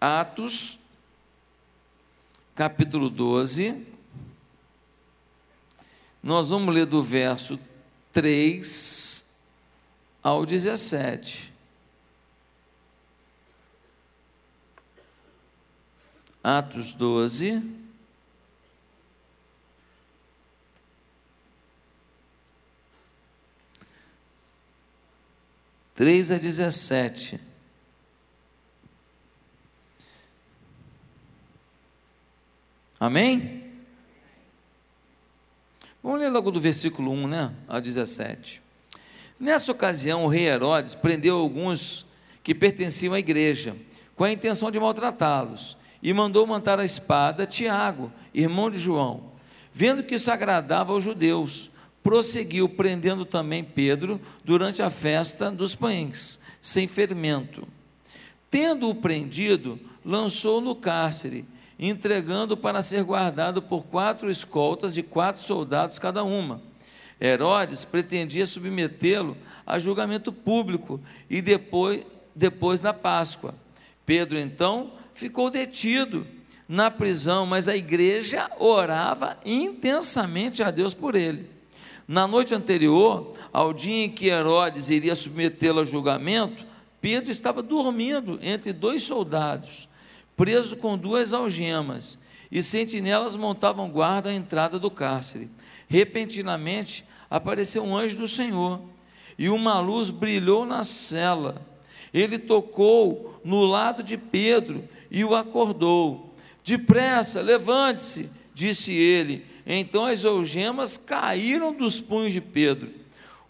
Atos, capítulo 12. Nós vamos ler do verso 3 ao 17. Atos 12. Três a dezessete. Amém? Vamos ler logo do versículo 1, né? A 17. Nessa ocasião, o rei Herodes prendeu alguns que pertenciam à igreja, com a intenção de maltratá-los, e mandou manter a espada Tiago, irmão de João. Vendo que isso agradava aos judeus, prosseguiu prendendo também Pedro durante a festa dos pães, sem fermento. Tendo-o prendido, lançou no cárcere entregando para ser guardado por quatro escoltas de quatro soldados cada uma. Herodes pretendia submetê-lo a julgamento público e depois, depois da Páscoa. Pedro então ficou detido na prisão, mas a igreja orava intensamente a Deus por ele. Na noite anterior, ao dia em que Herodes iria submetê-lo a julgamento, Pedro estava dormindo entre dois soldados preso com duas algemas, e sentinelas montavam guarda à entrada do cárcere. Repentinamente apareceu um anjo do Senhor, e uma luz brilhou na cela. Ele tocou no lado de Pedro e o acordou. Depressa, levante-se, disse ele. Então as algemas caíram dos punhos de Pedro.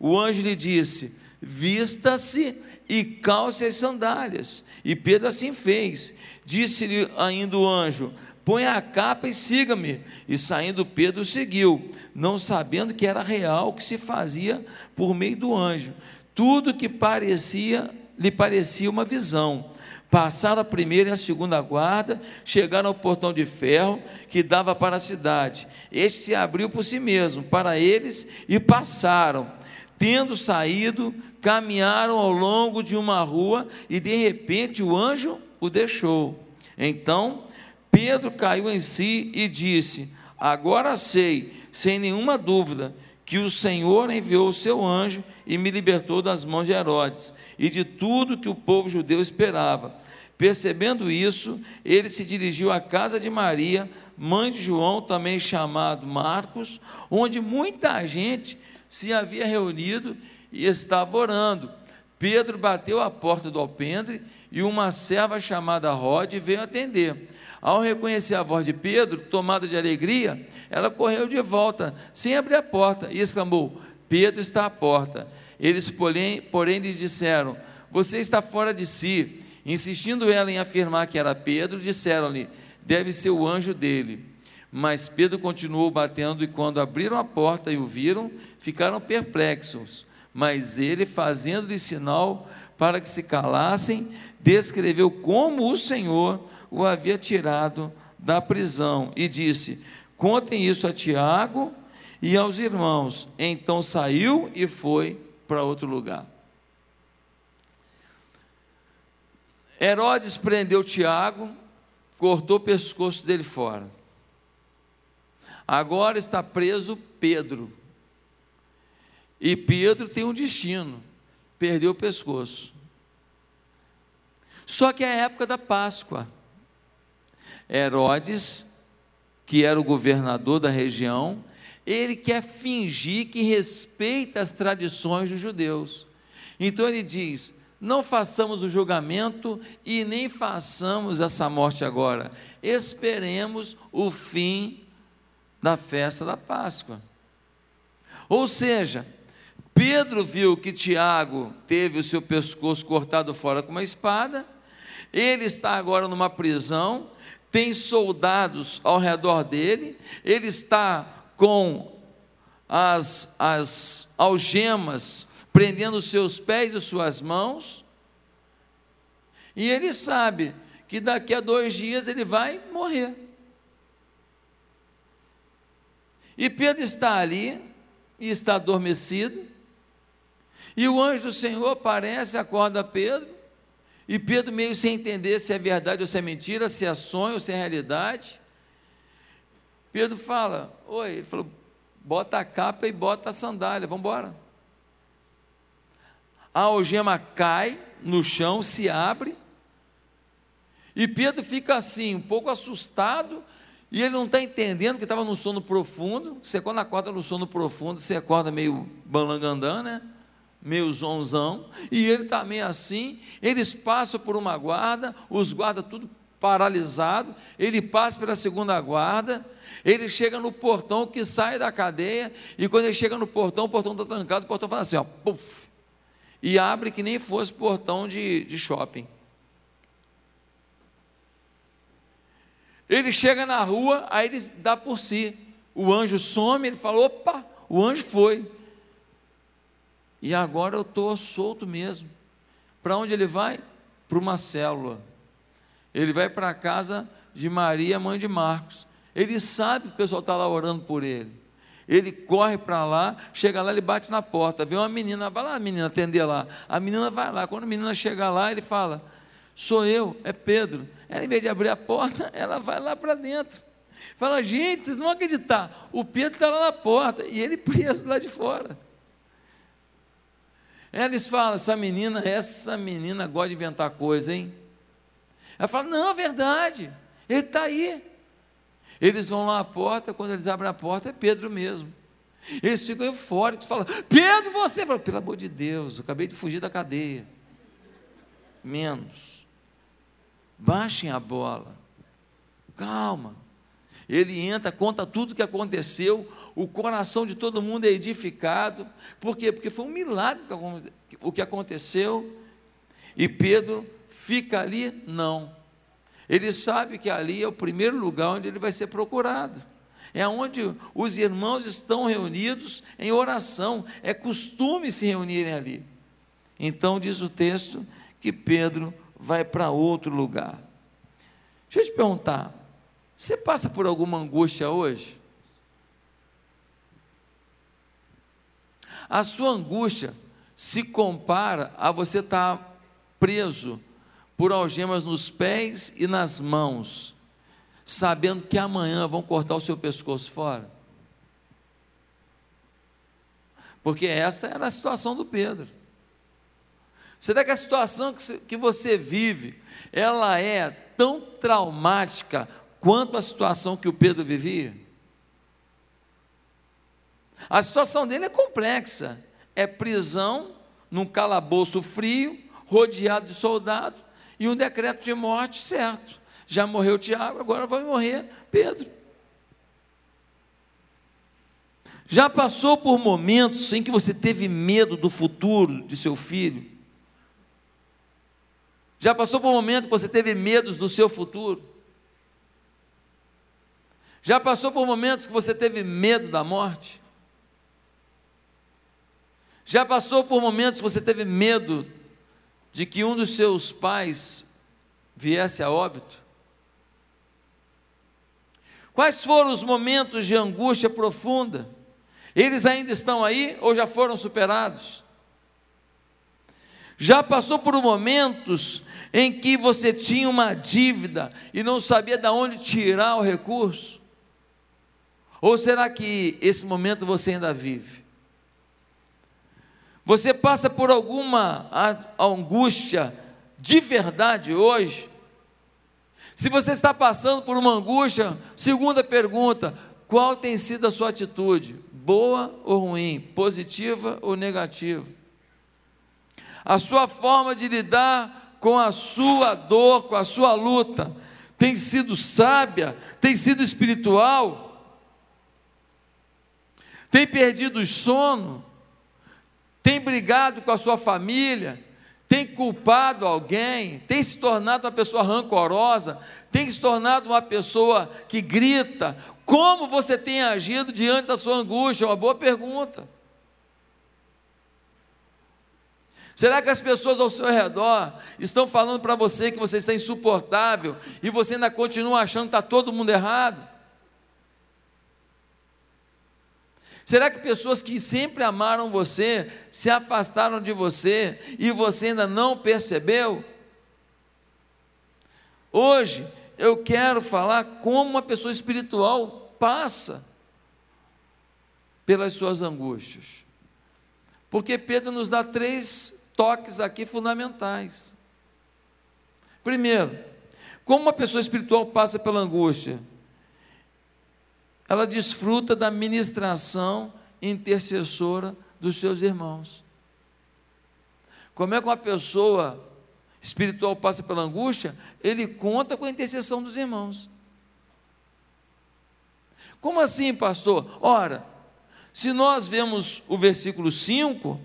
O anjo lhe disse: Vista-se e calce as sandálias. E Pedro assim fez. Disse-lhe ainda o anjo: Põe a capa e siga-me. E saindo Pedro seguiu, não sabendo que era real o que se fazia por meio do anjo. Tudo que parecia lhe parecia uma visão. Passaram a primeira e a segunda guarda, chegaram ao portão de ferro que dava para a cidade. Este se abriu por si mesmo, para eles, e passaram. Tendo saído, caminharam ao longo de uma rua, e de repente o anjo o deixou. Então Pedro caiu em si e disse: Agora sei, sem nenhuma dúvida, que o Senhor enviou o seu anjo e me libertou das mãos de Herodes e de tudo que o povo judeu esperava. Percebendo isso, ele se dirigiu à casa de Maria, mãe de João, também chamado Marcos, onde muita gente se havia reunido e estava orando. Pedro bateu à porta do alpendre e uma serva chamada Rod veio atender. Ao reconhecer a voz de Pedro, tomada de alegria, ela correu de volta, sem abrir a porta, e exclamou: Pedro está à porta. Eles, porém, porém disseram: Você está fora de si. Insistindo ela em afirmar que era Pedro, disseram-lhe: Deve ser o anjo dele. Mas Pedro continuou batendo, e quando abriram a porta e o viram, ficaram perplexos. Mas ele, fazendo-lhe sinal para que se calassem, descreveu como o Senhor o havia tirado da prisão e disse: Contem isso a Tiago e aos irmãos. Então saiu e foi para outro lugar. Herodes prendeu Tiago, cortou o pescoço dele fora. Agora está preso Pedro. E Pedro tem um destino: perdeu o pescoço. Só que é a época da Páscoa. Herodes, que era o governador da região, ele quer fingir que respeita as tradições dos judeus. Então ele diz: não façamos o julgamento e nem façamos essa morte agora. Esperemos o fim da festa da Páscoa. Ou seja, Pedro viu que Tiago teve o seu pescoço cortado fora com uma espada, ele está agora numa prisão, tem soldados ao redor dele, ele está com as, as algemas prendendo seus pés e suas mãos, e ele sabe que daqui a dois dias ele vai morrer. E Pedro está ali, e está adormecido, e o anjo do Senhor aparece, acorda Pedro E Pedro, meio sem entender se é verdade ou se é mentira, se é sonho ou se é realidade. Pedro fala: Oi, ele falou: bota a capa e bota a sandália, vamos embora. A algema cai no chão, se abre, e Pedro fica assim, um pouco assustado, e ele não está entendendo que estava no sono profundo. Você, quando acorda no sono profundo, você acorda meio balangandã, né? Meio zonzão. E ele meio assim. Eles passam por uma guarda, os guardas tudo paralisado. Ele passa pela segunda guarda. Ele chega no portão que sai da cadeia. E quando ele chega no portão, o portão está trancado. O portão faz assim, ó, puff, e abre que nem fosse portão de, de shopping. Ele chega na rua, aí ele dá por si. O anjo some, ele fala: opa, o anjo foi. E agora eu estou solto mesmo. Para onde ele vai? Para uma célula. Ele vai para a casa de Maria, mãe de Marcos. Ele sabe que o pessoal está lá orando por ele. Ele corre para lá, chega lá, ele bate na porta, vê uma menina, vai lá, menina, atender lá. A menina vai lá, quando a menina chega lá, ele fala: Sou eu, é Pedro. Ela, em vez de abrir a porta, ela vai lá para dentro. Fala, gente, vocês não vão acreditar. O Pedro está lá na porta e ele preso lá de fora. Eles falam, essa menina, essa menina gosta de inventar coisa, hein? Ela fala, não, é verdade, ele está aí. Eles vão lá à porta, quando eles abrem a porta, é Pedro mesmo. Eles ficam eufóricos, falam, Pedro, você? Fala, pelo amor de Deus, eu acabei de fugir da cadeia. Menos. Baixem a bola. Calma. Ele entra, conta tudo o que aconteceu, o coração de todo mundo é edificado. Por quê? Porque foi um milagre o que aconteceu. E Pedro fica ali? Não. Ele sabe que ali é o primeiro lugar onde ele vai ser procurado. É onde os irmãos estão reunidos em oração. É costume se reunirem ali. Então, diz o texto que Pedro vai para outro lugar. Deixa eu te perguntar: você passa por alguma angústia hoje? A sua angústia se compara a você estar tá preso por algemas nos pés e nas mãos, sabendo que amanhã vão cortar o seu pescoço fora? Porque essa era a situação do Pedro. Será que a situação que você vive, ela é tão traumática quanto a situação que o Pedro vivia? A situação dele é complexa. É prisão num calabouço frio, rodeado de soldados, e um decreto de morte certo. Já morreu Tiago, agora vai morrer Pedro. Já passou por momentos em que você teve medo do futuro de seu filho? Já passou por um momento que você teve medos do seu futuro? Já passou por momentos que você teve medo da morte? Já passou por momentos que você teve medo de que um dos seus pais viesse a óbito? Quais foram os momentos de angústia profunda? Eles ainda estão aí ou já foram superados? Já passou por momentos em que você tinha uma dívida e não sabia de onde tirar o recurso? Ou será que esse momento você ainda vive? Você passa por alguma angústia de verdade hoje? Se você está passando por uma angústia, segunda pergunta: qual tem sido a sua atitude? Boa ou ruim? Positiva ou negativa? A sua forma de lidar com a sua dor, com a sua luta, tem sido sábia, tem sido espiritual, tem perdido o sono, tem brigado com a sua família, tem culpado alguém, tem se tornado uma pessoa rancorosa, tem se tornado uma pessoa que grita. Como você tem agido diante da sua angústia? É uma boa pergunta. Será que as pessoas ao seu redor estão falando para você que você está insuportável e você ainda continua achando que está todo mundo errado? Será que pessoas que sempre amaram você se afastaram de você e você ainda não percebeu? Hoje eu quero falar como uma pessoa espiritual passa pelas suas angústias. Porque Pedro nos dá três toques aqui fundamentais. Primeiro, como uma pessoa espiritual passa pela angústia? Ela desfruta da ministração intercessora dos seus irmãos. Como é que uma pessoa espiritual passa pela angústia? Ele conta com a intercessão dos irmãos. Como assim, pastor? Ora, se nós vemos o versículo 5,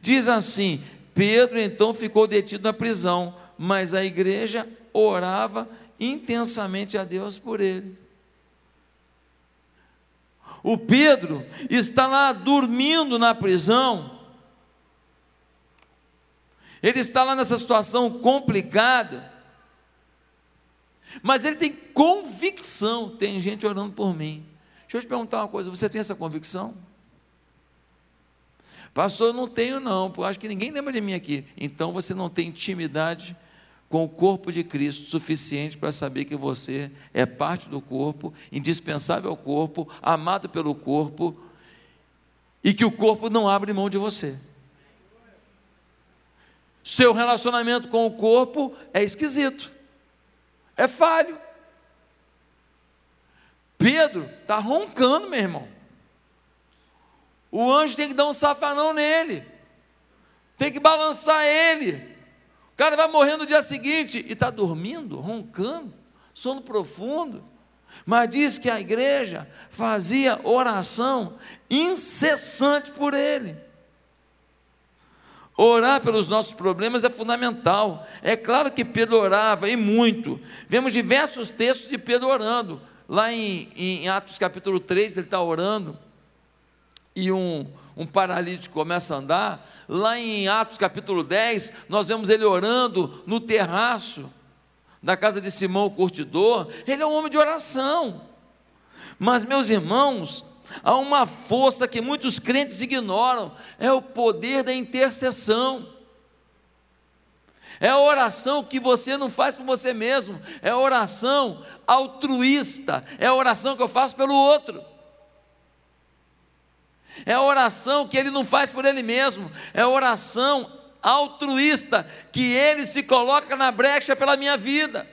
diz assim: Pedro então ficou detido na prisão, mas a igreja orava intensamente a Deus por ele. O Pedro está lá dormindo na prisão, ele está lá nessa situação complicada, mas ele tem convicção. Tem gente orando por mim. Deixa eu te perguntar uma coisa: você tem essa convicção? Pastor, não tenho, não, acho que ninguém lembra de mim aqui. Então você não tem intimidade com o corpo de Cristo suficiente para saber que você é parte do corpo, indispensável ao corpo, amado pelo corpo, e que o corpo não abre mão de você. Seu relacionamento com o corpo é esquisito, é falho. Pedro está roncando, meu irmão. O anjo tem que dar um safanão nele, tem que balançar ele. O cara vai morrer no dia seguinte e está dormindo, roncando, sono profundo. Mas diz que a igreja fazia oração incessante por ele. Orar pelos nossos problemas é fundamental. É claro que Pedro orava e muito. Vemos diversos textos de Pedro orando. Lá em, em Atos capítulo 3, ele está orando e um, um paralítico começa a andar. Lá em Atos capítulo 10, nós vemos ele orando no terraço da casa de Simão o curtidor. Ele é um homem de oração. Mas, meus irmãos, há uma força que muitos crentes ignoram: é o poder da intercessão. É a oração que você não faz por você mesmo, é a oração altruísta, é a oração que eu faço pelo outro. É a oração que ele não faz por ele mesmo, é a oração altruísta que ele se coloca na brecha pela minha vida.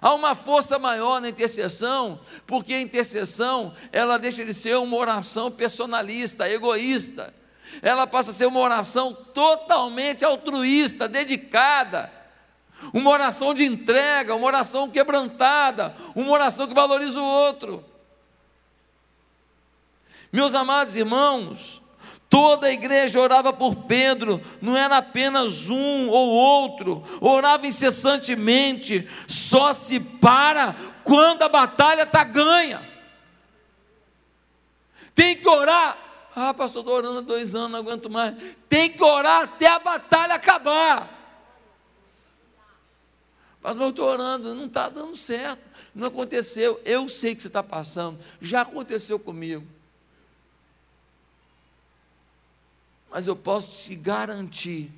Há uma força maior na intercessão, porque a intercessão, ela deixa de ser uma oração personalista, egoísta. Ela passa a ser uma oração totalmente altruísta, dedicada. Uma oração de entrega, uma oração quebrantada, uma oração que valoriza o outro. Meus amados irmãos, toda a igreja orava por Pedro, não era apenas um ou outro, orava incessantemente, só se para quando a batalha está ganha. Tem que orar. Ah, pastor, estou orando há dois anos, não aguento mais. Tem que orar até a batalha acabar. Pastor, eu estou orando, não está dando certo, não aconteceu. Eu sei que você está passando, já aconteceu comigo. Mas eu posso te garantir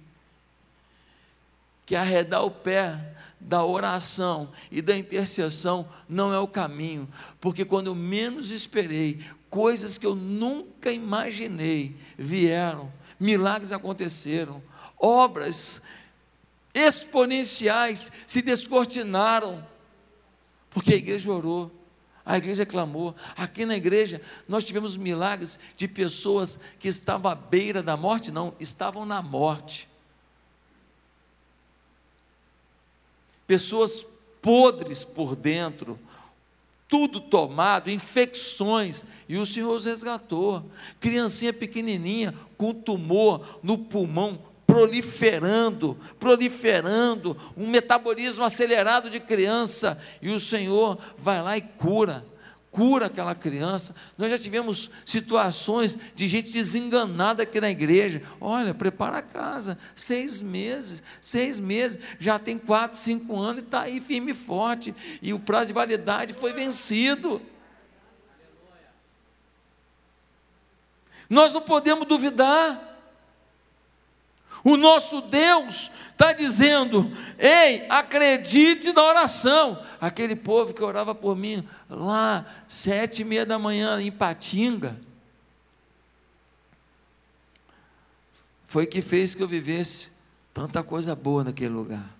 que arredar o pé da oração e da intercessão não é o caminho, porque quando eu menos esperei, coisas que eu nunca imaginei vieram, milagres aconteceram, obras exponenciais se descortinaram, porque a igreja orou. A igreja clamou. Aqui na igreja nós tivemos milagres de pessoas que estavam à beira da morte, não, estavam na morte. Pessoas podres por dentro, tudo tomado, infecções, e o Senhor os resgatou. Criancinha pequenininha com tumor no pulmão, proliferando, proliferando, um metabolismo acelerado de criança, e o Senhor vai lá e cura, cura aquela criança. Nós já tivemos situações de gente desenganada aqui na igreja. Olha, prepara a casa, seis meses, seis meses, já tem quatro, cinco anos e está aí firme e forte, e o prazo de validade foi vencido. Nós não podemos duvidar. O nosso Deus está dizendo: ei, acredite na oração. Aquele povo que orava por mim lá, sete e meia da manhã, em Patinga, foi que fez que eu vivesse tanta coisa boa naquele lugar.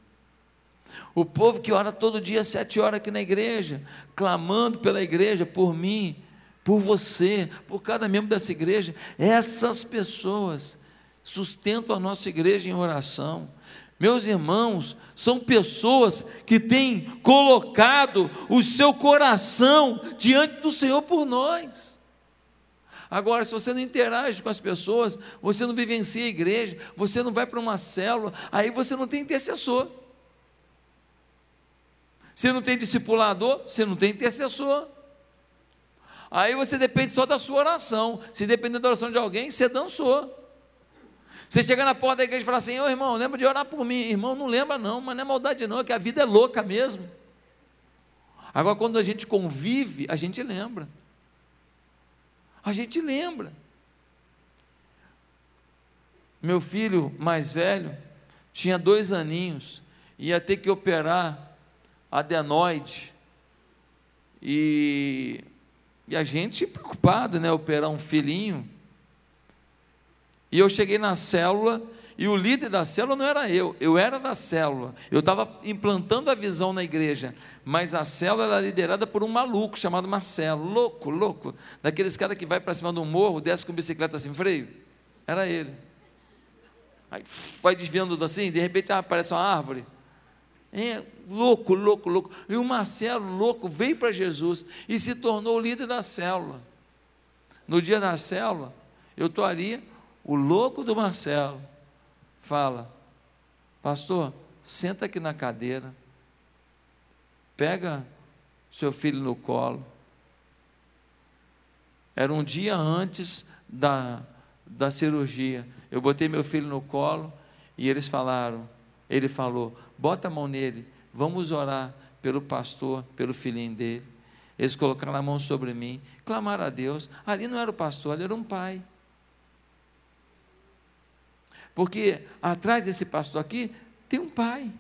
O povo que ora todo dia, sete horas aqui na igreja, clamando pela igreja, por mim, por você, por cada membro dessa igreja, essas pessoas sustentam a nossa igreja em oração. Meus irmãos, são pessoas que têm colocado o seu coração diante do Senhor por nós. Agora, se você não interage com as pessoas, você não vivencia a igreja, você não vai para uma célula, aí você não tem intercessor. Você não tem discipulador, você não tem intercessor. Aí você depende só da sua oração. Se depender da oração de alguém, você dançou. Você chega na porta da igreja e fala assim: Ô irmão, lembra de orar por mim. Irmão, não lembra não, mas não é maldade não, é que a vida é louca mesmo. Agora, quando a gente convive, a gente lembra. A gente lembra. Meu filho mais velho tinha dois aninhos, ia ter que operar adenoide. E, e a gente preocupado, né? Operar um filhinho. E eu cheguei na célula e o líder da célula não era eu, eu era da célula. Eu estava implantando a visão na igreja, mas a célula era liderada por um maluco chamado Marcelo, louco, louco, daqueles caras que vai para cima do morro, desce com bicicleta sem freio. Era ele. Aí vai desviando assim, de repente ah, aparece uma árvore. É, louco, louco, louco. E o Marcelo, louco, veio para Jesus e se tornou o líder da célula. No dia da célula, eu estou ali, o louco do Marcelo fala: Pastor, senta aqui na cadeira, pega seu filho no colo. Era um dia antes da, da cirurgia. Eu botei meu filho no colo e eles falaram, ele falou: bota a mão nele, vamos orar pelo pastor, pelo filhinho dele. Eles colocaram a mão sobre mim, clamaram a Deus. Ali não era o pastor, ali era um pai. Porque atrás desse pastor aqui tem um pai,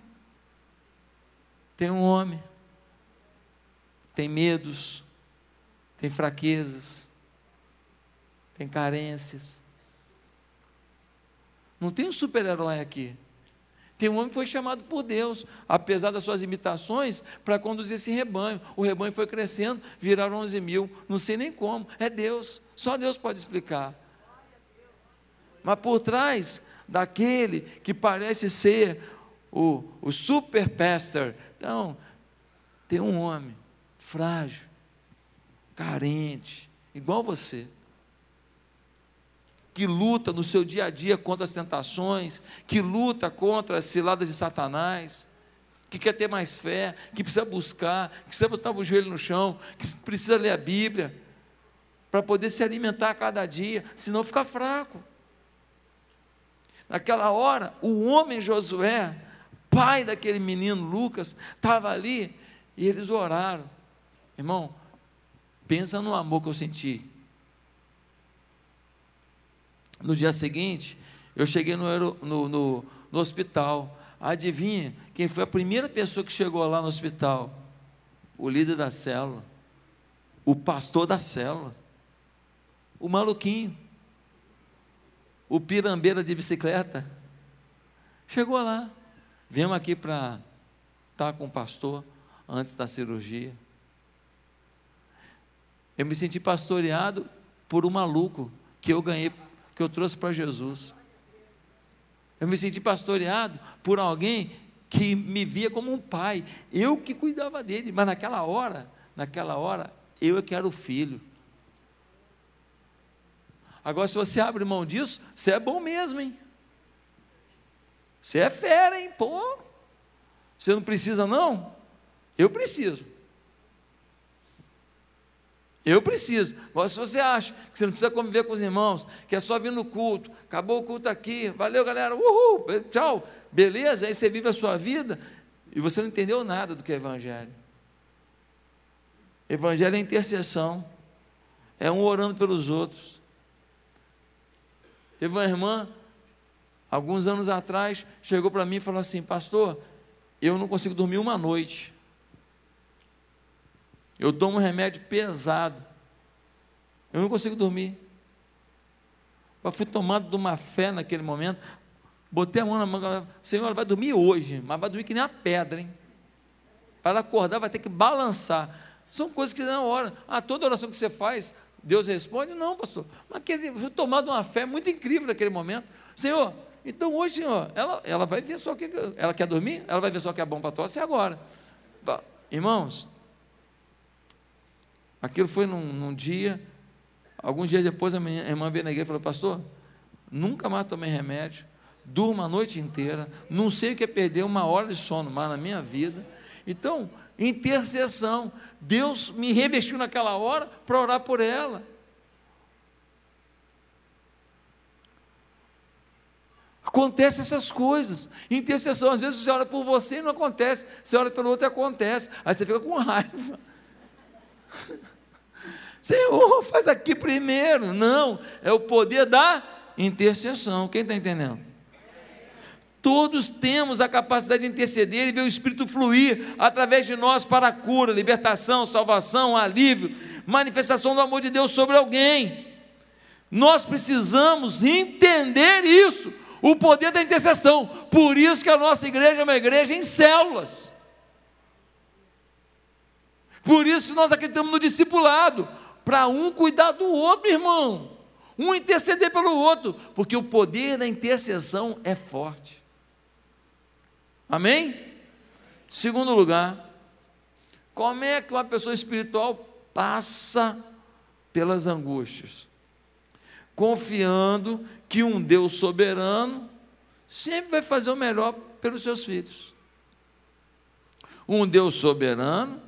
tem um homem, tem medos, tem fraquezas, tem carências. Não tem um super-herói aqui. Tem um homem que foi chamado por Deus, apesar das suas imitações, para conduzir esse rebanho. O rebanho foi crescendo, viraram 11 mil, não sei nem como, é Deus, só Deus pode explicar. Mas por trás daquele que parece ser o, o super pastor. Não, tem um homem frágil, carente, igual você, que luta no seu dia a dia contra as tentações, que luta contra as ciladas de Satanás, que quer ter mais fé, que precisa buscar, que precisa botar o joelho no chão, que precisa ler a Bíblia, para poder se alimentar a cada dia, senão fica fraco. Naquela hora, o homem Josué, pai daquele menino Lucas, estava ali e eles oraram. Irmão, pensa no amor que eu senti. No dia seguinte, eu cheguei no, no, no, no hospital. Adivinha quem foi a primeira pessoa que chegou lá no hospital? O líder da célula, o pastor da célula, o maluquinho o pirambeira de bicicleta, chegou lá. Viemos aqui para estar com o pastor antes da cirurgia. Eu me senti pastoreado por um maluco que eu ganhei, que eu trouxe para Jesus. Eu me senti pastoreado por alguém que me via como um pai, eu que cuidava dele, mas naquela hora, naquela hora, eu é que era o filho. Agora, se você abre mão disso, você é bom mesmo, hein? Você é fera, hein? Pô, você não precisa, não? Eu preciso. Eu preciso. Agora, se você acha que você não precisa conviver com os irmãos, que é só vir no culto, acabou o culto aqui, valeu, galera, uhul, tchau, beleza, aí você vive a sua vida e você não entendeu nada do que é Evangelho. Evangelho é intercessão, é um orando pelos outros. Teve uma irmã, alguns anos atrás, chegou para mim e falou assim: Pastor, eu não consigo dormir uma noite. Eu tomo um remédio pesado. Eu não consigo dormir. Eu fui tomado de uma fé naquele momento. Botei a mão na manga, Senhor, vai dormir hoje, mas vai dormir que nem a pedra, hein? Para acordar, vai ter que balançar. São coisas que na hora, ah, toda oração que você faz, Deus responde? Não, pastor. Mas aquele, fui tomado uma fé muito incrível naquele momento. Senhor, então hoje, Senhor, ela, ela vai ver só o que. Ela quer dormir? Ela vai ver só o que é bom para tosse agora. Irmãos, aquilo foi num, num dia, alguns dias depois a minha irmã veio na igreja e falou, pastor, nunca mais tomei remédio, durmo a noite inteira, não sei o que é perder uma hora de sono mais na minha vida. Então, intercessão. Deus me revestiu naquela hora para orar por ela. Acontece essas coisas. Intercessão, às vezes você ora por você e não acontece. Você ora pelo outro e acontece. Aí você fica com raiva. Senhor, faz aqui primeiro. Não, é o poder da intercessão. Quem está entendendo? Todos temos a capacidade de interceder e ver o Espírito fluir através de nós para a cura, libertação, salvação, alívio, manifestação do amor de Deus sobre alguém. Nós precisamos entender isso, o poder da intercessão. Por isso que a nossa igreja é uma igreja em células. Por isso que nós acreditamos no discipulado, para um cuidar do outro, irmão. Um interceder pelo outro, porque o poder da intercessão é forte. Amém? Segundo lugar, como é que uma pessoa espiritual passa pelas angústias? Confiando que um Deus soberano sempre vai fazer o melhor pelos seus filhos. Um Deus soberano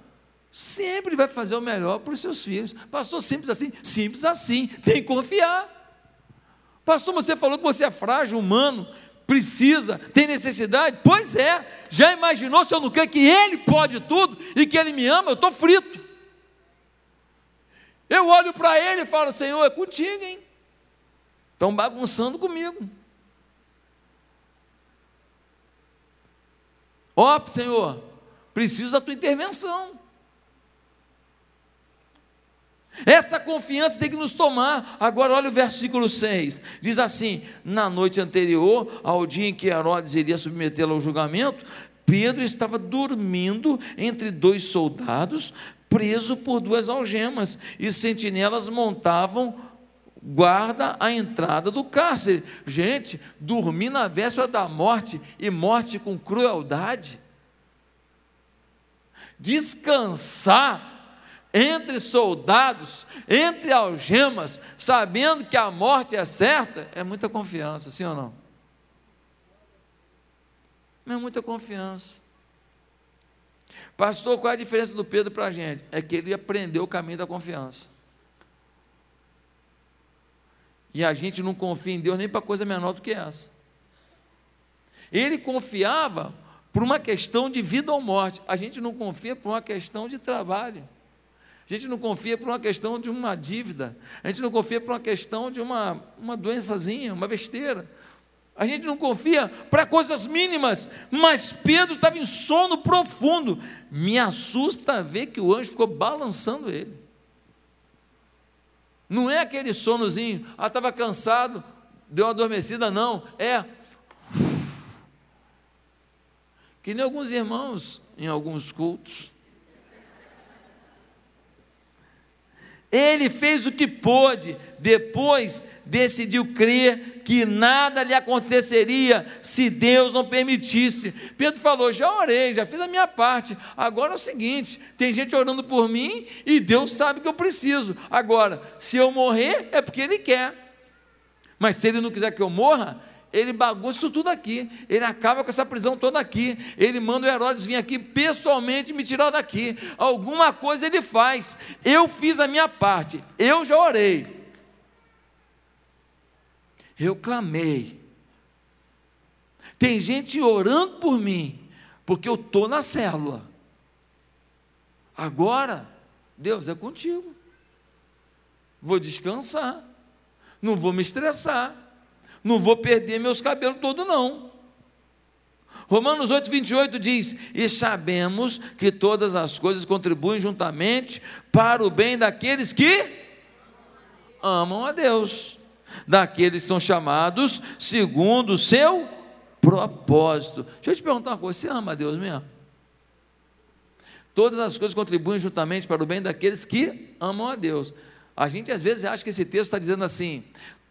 sempre vai fazer o melhor para os seus filhos. Pastor, simples assim? Simples assim, tem que confiar. Pastor, você falou que você é frágil, humano precisa, tem necessidade? Pois é, já imaginou se eu não creio que Ele pode tudo e que Ele me ama? Eu estou frito. Eu olho para Ele e falo: Senhor, é contigo, hein? Estão bagunçando comigo. Ó, oh, Senhor, preciso da tua intervenção. Essa confiança tem que nos tomar. Agora, olha o versículo 6. Diz assim: Na noite anterior, ao dia em que Herodes iria submetê-lo ao julgamento, Pedro estava dormindo entre dois soldados, preso por duas algemas, e sentinelas montavam guarda à entrada do cárcere. Gente, dormir na véspera da morte e morte com crueldade. Descansar entre soldados, entre algemas, sabendo que a morte é certa, é muita confiança, sim ou não? É muita confiança. Pastor, qual é a diferença do Pedro para a gente? É que ele aprendeu o caminho da confiança. E a gente não confia em Deus nem para coisa menor do que essa. Ele confiava por uma questão de vida ou morte. A gente não confia por uma questão de trabalho. A gente não confia por uma questão de uma dívida. A gente não confia por uma questão de uma, uma doençazinha, uma besteira. A gente não confia para coisas mínimas. Mas Pedro estava em sono profundo. Me assusta ver que o anjo ficou balançando ele. Não é aquele sonozinho, ah, estava cansado, deu uma adormecida, não. É. Que nem alguns irmãos em alguns cultos Ele fez o que pôde, depois decidiu crer que nada lhe aconteceria se Deus não permitisse. Pedro falou: Já orei, já fiz a minha parte. Agora é o seguinte: tem gente orando por mim e Deus sabe que eu preciso. Agora, se eu morrer, é porque Ele quer. Mas se Ele não quiser que eu morra, ele bagunça isso tudo aqui, ele acaba com essa prisão toda aqui, ele manda o Herodes vir aqui pessoalmente me tirar daqui. Alguma coisa ele faz. Eu fiz a minha parte, eu já orei. Eu clamei. Tem gente orando por mim, porque eu estou na célula. Agora, Deus é contigo. Vou descansar, não vou me estressar Não vou perder meus cabelos todos, não. Romanos 8, 28 diz: E sabemos que todas as coisas contribuem juntamente para o bem daqueles que amam a Deus, daqueles que são chamados segundo o seu propósito. Deixa eu te perguntar uma coisa: você ama a Deus mesmo? Todas as coisas contribuem juntamente para o bem daqueles que amam a Deus. A gente às vezes acha que esse texto está dizendo assim: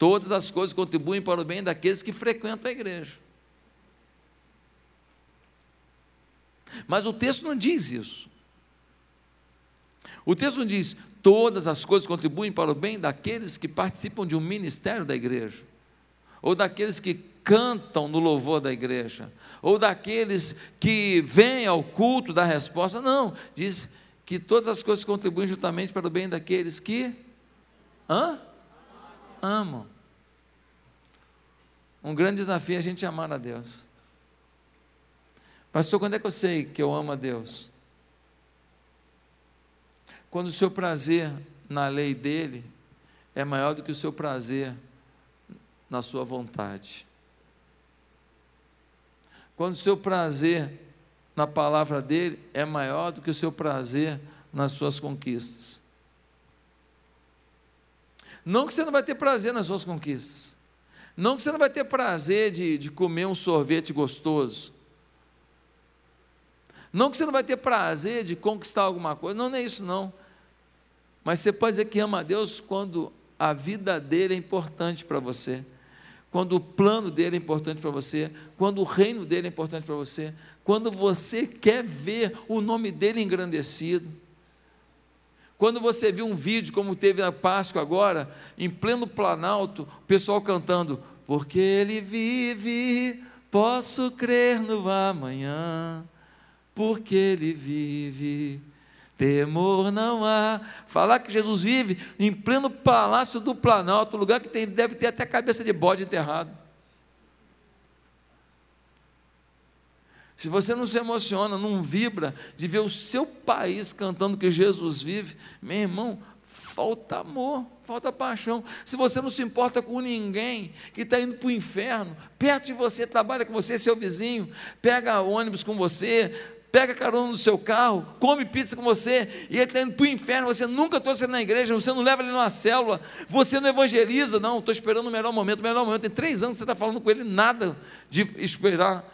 todas as coisas contribuem para o bem daqueles que frequentam a igreja. Mas o texto não diz isso. O texto não diz todas as coisas contribuem para o bem daqueles que participam de um ministério da igreja, ou daqueles que cantam no louvor da igreja, ou daqueles que vêm ao culto da resposta. Não, diz que todas as coisas contribuem juntamente para o bem daqueles que hã? amam. Um grande desafio é a gente amar a Deus. Pastor, quando é que eu sei que eu amo a Deus? Quando o seu prazer na lei dele é maior do que o seu prazer na sua vontade. Quando o seu prazer na palavra dele é maior do que o seu prazer nas suas conquistas. Não que você não vai ter prazer nas suas conquistas. Não que você não vai ter prazer de, de comer um sorvete gostoso. Não que você não vai ter prazer de conquistar alguma coisa, não, não é isso não. Mas você pode dizer que ama a Deus quando a vida dele é importante para você, quando o plano dele é importante para você, quando o reino dele é importante para você, quando você quer ver o nome dele engrandecido. Quando você viu um vídeo como teve na Páscoa agora, em pleno Planalto, o pessoal cantando: Porque ele vive, posso crer no amanhã porque ele vive. Temor não há. Falar que Jesus vive em pleno palácio do Planalto, lugar que tem, deve ter até cabeça de bode enterrado. Se você não se emociona, não vibra de ver o seu país cantando que Jesus vive, meu irmão, falta amor, falta paixão. Se você não se importa com ninguém que está indo para o inferno, perto de você, trabalha com você, seu vizinho, pega ônibus com você, pega carona no seu carro, come pizza com você, e ele está indo para o inferno, você nunca trouxe ele na igreja, você não leva ele numa célula, você não evangeliza, não, estou esperando o melhor momento, o melhor momento, tem três anos que você está falando com ele, nada de esperar,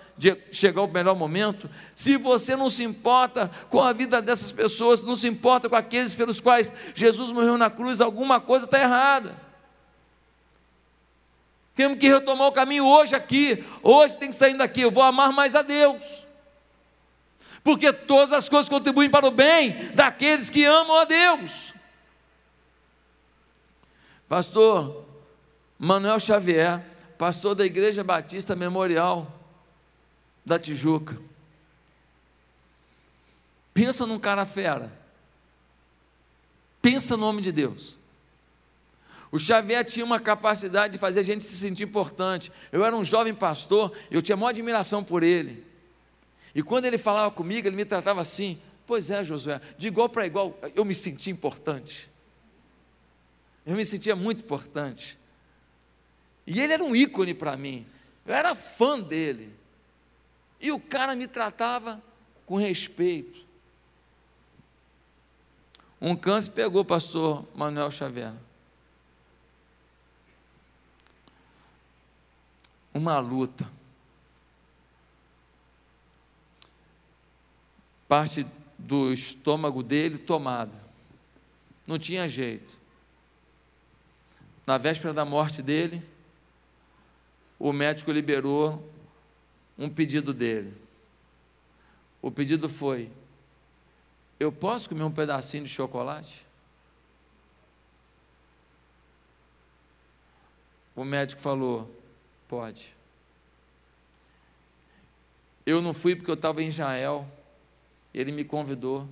chegar o melhor momento, se você não se importa com a vida dessas pessoas, não se importa com aqueles pelos quais Jesus morreu na cruz, alguma coisa está errada, temos que retomar o caminho hoje aqui, hoje tem que sair daqui, eu vou amar mais a Deus, porque todas as coisas contribuem para o bem daqueles que amam a Deus. Pastor Manuel Xavier, pastor da Igreja Batista Memorial da Tijuca. Pensa num cara fera. Pensa no nome de Deus. O Xavier tinha uma capacidade de fazer a gente se sentir importante. Eu era um jovem pastor, eu tinha maior admiração por ele. E quando ele falava comigo, ele me tratava assim: Pois é, Josué, de igual para igual, eu me sentia importante. Eu me sentia muito importante. E ele era um ícone para mim. Eu era fã dele. E o cara me tratava com respeito. Um câncer pegou o pastor Manuel Xavier. Uma luta. parte do estômago dele tomada. Não tinha jeito. Na véspera da morte dele, o médico liberou um pedido dele. O pedido foi: Eu posso comer um pedacinho de chocolate? O médico falou: Pode. Eu não fui porque eu estava em Israel ele me convidou.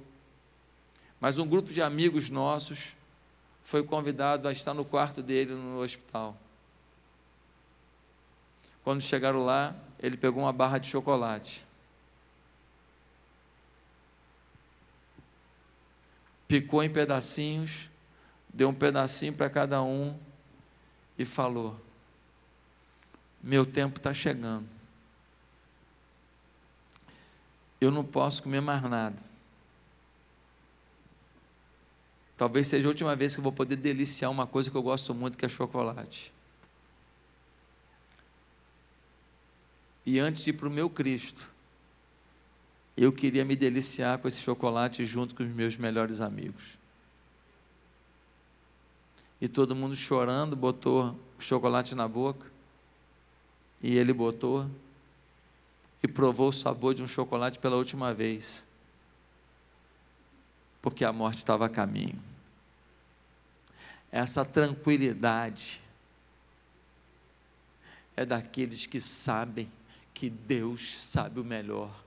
Mas um grupo de amigos nossos foi convidado a estar no quarto dele no hospital. Quando chegaram lá, ele pegou uma barra de chocolate. Picou em pedacinhos, deu um pedacinho para cada um e falou: Meu tempo está chegando. Eu não posso comer mais nada. Talvez seja a última vez que eu vou poder deliciar uma coisa que eu gosto muito, que é chocolate. E antes de ir para o meu Cristo, eu queria me deliciar com esse chocolate junto com os meus melhores amigos. E todo mundo chorando, botou o chocolate na boca. E ele botou e provou o sabor de um chocolate pela última vez. Porque a morte estava a caminho. Essa tranquilidade é daqueles que sabem que Deus sabe o melhor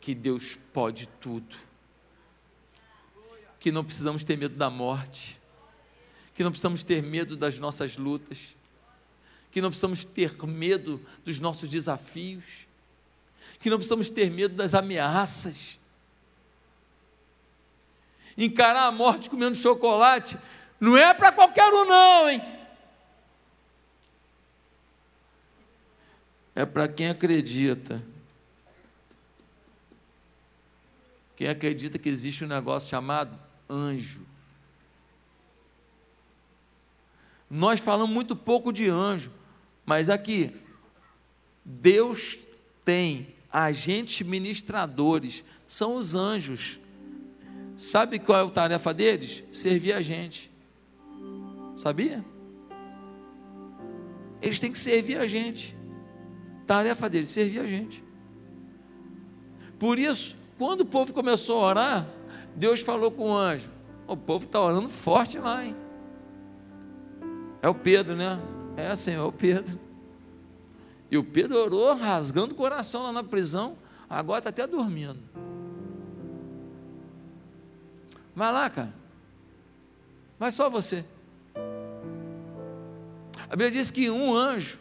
que Deus pode tudo, que não precisamos ter medo da morte, que não precisamos ter medo das nossas lutas, que não precisamos ter medo dos nossos desafios, que não precisamos ter medo das ameaças. Encarar a morte comendo chocolate não é para qualquer um, não, hein? É para quem acredita Quem acredita que existe um negócio chamado anjo. Nós falamos muito pouco de anjo, mas aqui, Deus tem agentes ministradores, são os anjos. Sabe qual é a tarefa deles? Servir a gente. Sabia? Eles têm que servir a gente. Tarefa deles, servir a gente. Por isso, quando o povo começou a orar, Deus falou com o anjo: O povo está orando forte lá, hein? É o Pedro, né? É, Senhor, é o Pedro. E o Pedro orou rasgando o coração lá na prisão, agora está até dormindo. Vai lá, cara. Vai só você. A Bíblia diz que um anjo,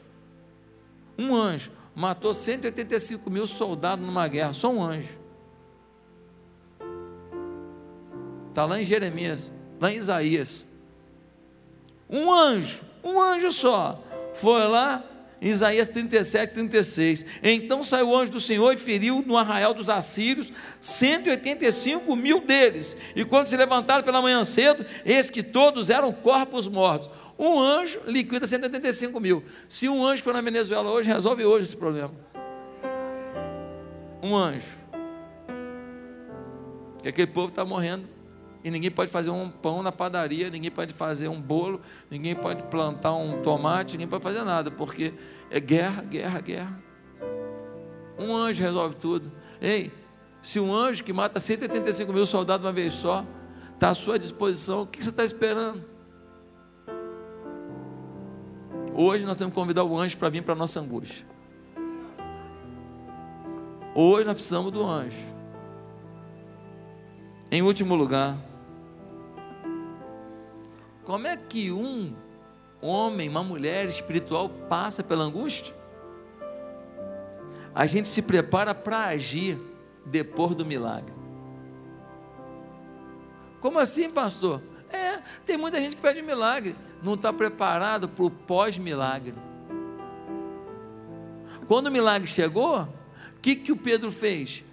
um anjo, matou 185 mil soldados numa guerra, só um anjo. Está lá em Jeremias, lá em Isaías. Um anjo, um anjo só, foi lá Isaías 37, 36. Então saiu o anjo do Senhor e feriu no arraial dos assírios 185 mil deles. E quando se levantaram pela manhã cedo, eis que todos eram corpos mortos. Um anjo liquida 185 mil. Se um anjo for na Venezuela hoje, resolve hoje esse problema. Um anjo. Que aquele povo está morrendo e ninguém pode fazer um pão na padaria, ninguém pode fazer um bolo, ninguém pode plantar um tomate, ninguém pode fazer nada, porque é guerra, guerra, guerra. Um anjo resolve tudo. Ei, se um anjo que mata 185 mil soldados uma vez só, está à sua disposição, o que você está esperando? Hoje nós temos que convidar o anjo para vir para a nossa angústia. Hoje nós precisamos do anjo. Em último lugar, como é que um homem, uma mulher espiritual passa pela angústia? A gente se prepara para agir depois do milagre. Como assim, pastor? É, tem muita gente que pede milagre, não está preparado para o pós-milagre. Quando o milagre chegou, o que, que o Pedro fez?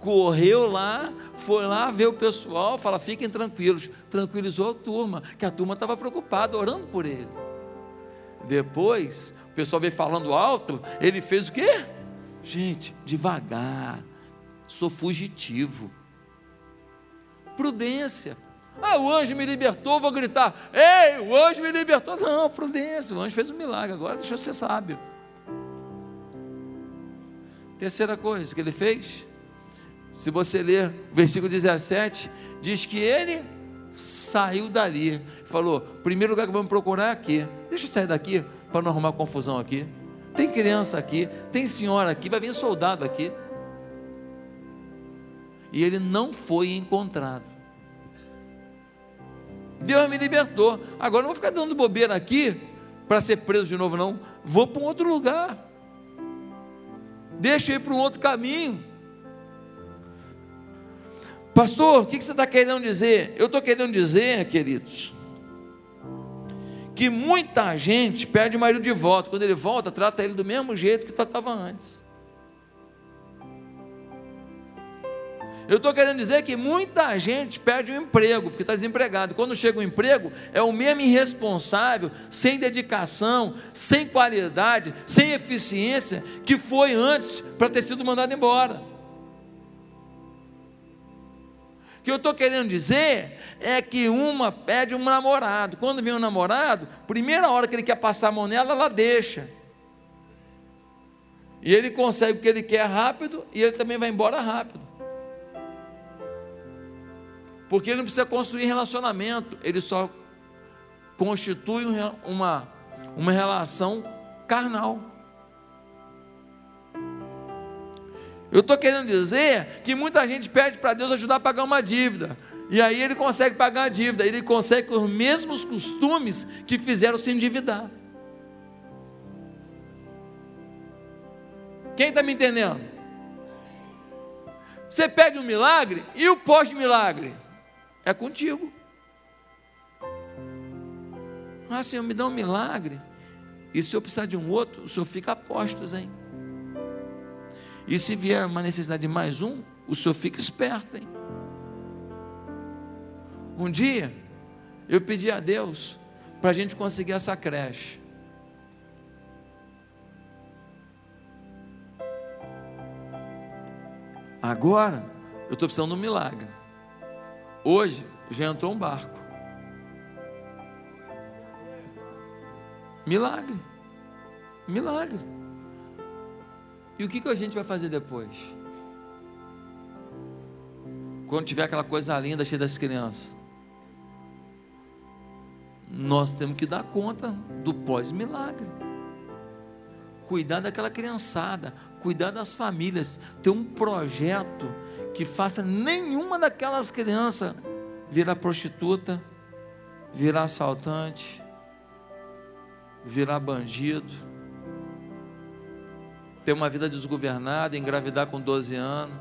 Correu lá, foi lá ver o pessoal, fala: fiquem tranquilos, tranquilizou a turma, que a turma estava preocupada, orando por ele. Depois, o pessoal veio falando alto, ele fez o quê? Gente, devagar, sou fugitivo. Prudência. Ah, o anjo me libertou, vou gritar: Ei, o anjo me libertou. Não, prudência, o anjo fez um milagre, agora deixa eu ser sábio. Terceira coisa que ele fez, se você ler o versículo 17, diz que ele saiu dali. Falou: primeiro lugar que vamos procurar é aqui. Deixa eu sair daqui para não arrumar confusão aqui. Tem criança aqui, tem senhora aqui, vai vir soldado aqui. E ele não foi encontrado. Deus me libertou. Agora não vou ficar dando bobeira aqui para ser preso de novo, não. Vou para um outro lugar. Deixa eu ir para um outro caminho. Pastor, o que você está querendo dizer? Eu estou querendo dizer, queridos, que muita gente pede o marido de volta. Quando ele volta, trata ele do mesmo jeito que tratava antes. Eu estou querendo dizer que muita gente perde o emprego, porque está desempregado. Quando chega o um emprego, é o mesmo irresponsável, sem dedicação, sem qualidade, sem eficiência, que foi antes para ter sido mandado embora. Que eu estou querendo dizer é que uma pede um namorado. Quando vem um namorado, primeira hora que ele quer passar a mão nela, ela deixa. E ele consegue o que ele quer rápido, e ele também vai embora rápido. Porque ele não precisa construir relacionamento, ele só constitui uma, uma relação carnal. Eu estou querendo dizer que muita gente pede para Deus ajudar a pagar uma dívida. E aí ele consegue pagar a dívida, ele consegue os mesmos costumes que fizeram se endividar. Quem está me entendendo? Você pede um milagre e o pós-milagre? é contigo. Ah, Senhor, me dá um milagre. E se eu precisar de um outro, o Senhor fica a postos, hein? E se vier uma necessidade de mais um, o Senhor fica esperto, hein? Um dia, eu pedi a Deus para a gente conseguir essa creche. Agora, eu estou precisando de um milagre. Hoje já entrou um barco. Milagre. Milagre. E o que, que a gente vai fazer depois? Quando tiver aquela coisa linda cheia das crianças. Nós temos que dar conta do pós-milagre. Cuidar daquela criançada, cuidar das famílias, ter um projeto que faça nenhuma daquelas crianças virar prostituta, virar assaltante, virar bandido, ter uma vida desgovernada, engravidar com 12 anos.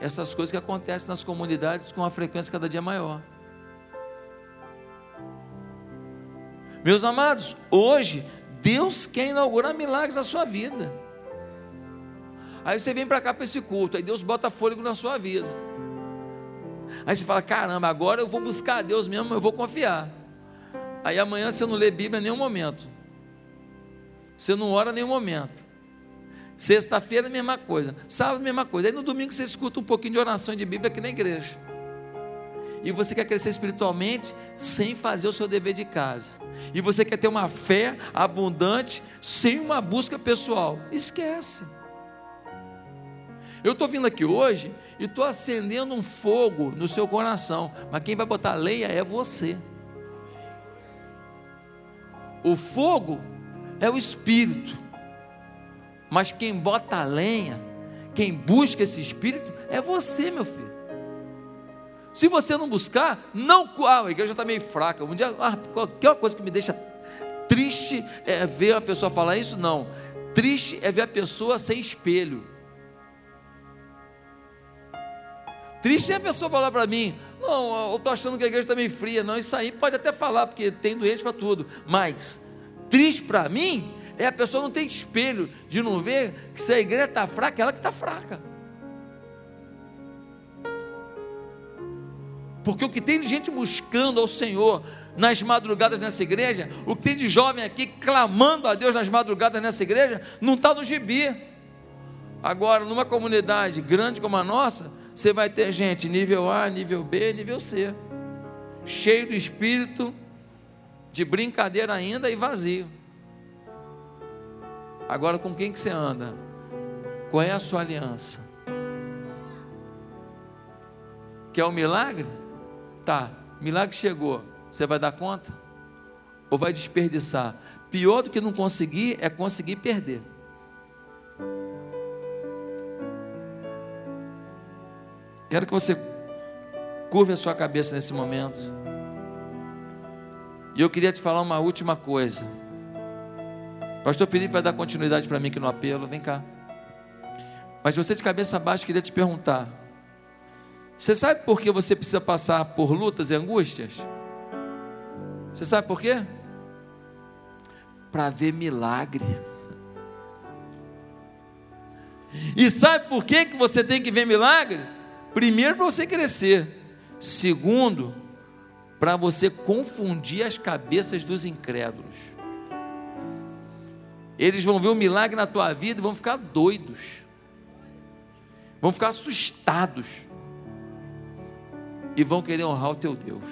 Essas coisas que acontecem nas comunidades com uma frequência cada dia maior. Meus amados, hoje Deus quer inaugurar milagres na sua vida. Aí você vem para cá para esse culto, aí Deus bota fôlego na sua vida. Aí você fala: caramba, agora eu vou buscar a Deus mesmo, eu vou confiar. Aí amanhã você não lê Bíblia em nenhum momento. Você não ora em nenhum momento. Sexta-feira, a mesma coisa. Sábado, a mesma coisa. Aí no domingo você escuta um pouquinho de oração de Bíblia aqui na igreja. E você quer crescer espiritualmente sem fazer o seu dever de casa. E você quer ter uma fé abundante sem uma busca pessoal. Esquece. Eu estou vindo aqui hoje e estou acendendo um fogo no seu coração, mas quem vai botar lenha é você. O fogo é o espírito, mas quem bota a lenha, quem busca esse espírito é você, meu filho. Se você não buscar, não. Ah, a igreja está meio fraca. Um dia, ah, qualquer coisa que me deixa triste é ver a pessoa falar isso? Não. Triste é ver a pessoa sem espelho. Triste é a pessoa falar para mim, não, eu estou achando que a igreja está meio fria. Não, isso aí pode até falar, porque tem doente para tudo. Mas, triste para mim, é a pessoa não ter espelho de não ver que se a igreja está fraca, ela que está fraca. Porque o que tem de gente buscando ao Senhor nas madrugadas nessa igreja, o que tem de jovem aqui clamando a Deus nas madrugadas nessa igreja, não está no gibi. Agora, numa comunidade grande como a nossa, você vai ter gente nível A, nível B, nível C, cheio do espírito de brincadeira ainda e vazio. Agora com quem que você anda? Qual é a sua aliança? Quer um milagre? Tá, milagre chegou. Você vai dar conta? Ou vai desperdiçar? Pior do que não conseguir é conseguir perder. Quero que você curve a sua cabeça nesse momento. E eu queria te falar uma última coisa. Pastor Felipe vai dar continuidade para mim aqui no apelo. Vem cá. Mas você de cabeça baixa, queria te perguntar: Você sabe por que você precisa passar por lutas e angústias? Você sabe por quê? para ver milagre. E sabe por que, que você tem que ver milagre? Primeiro, para você crescer. Segundo, para você confundir as cabeças dos incrédulos. Eles vão ver um milagre na tua vida e vão ficar doidos, vão ficar assustados e vão querer honrar o teu Deus.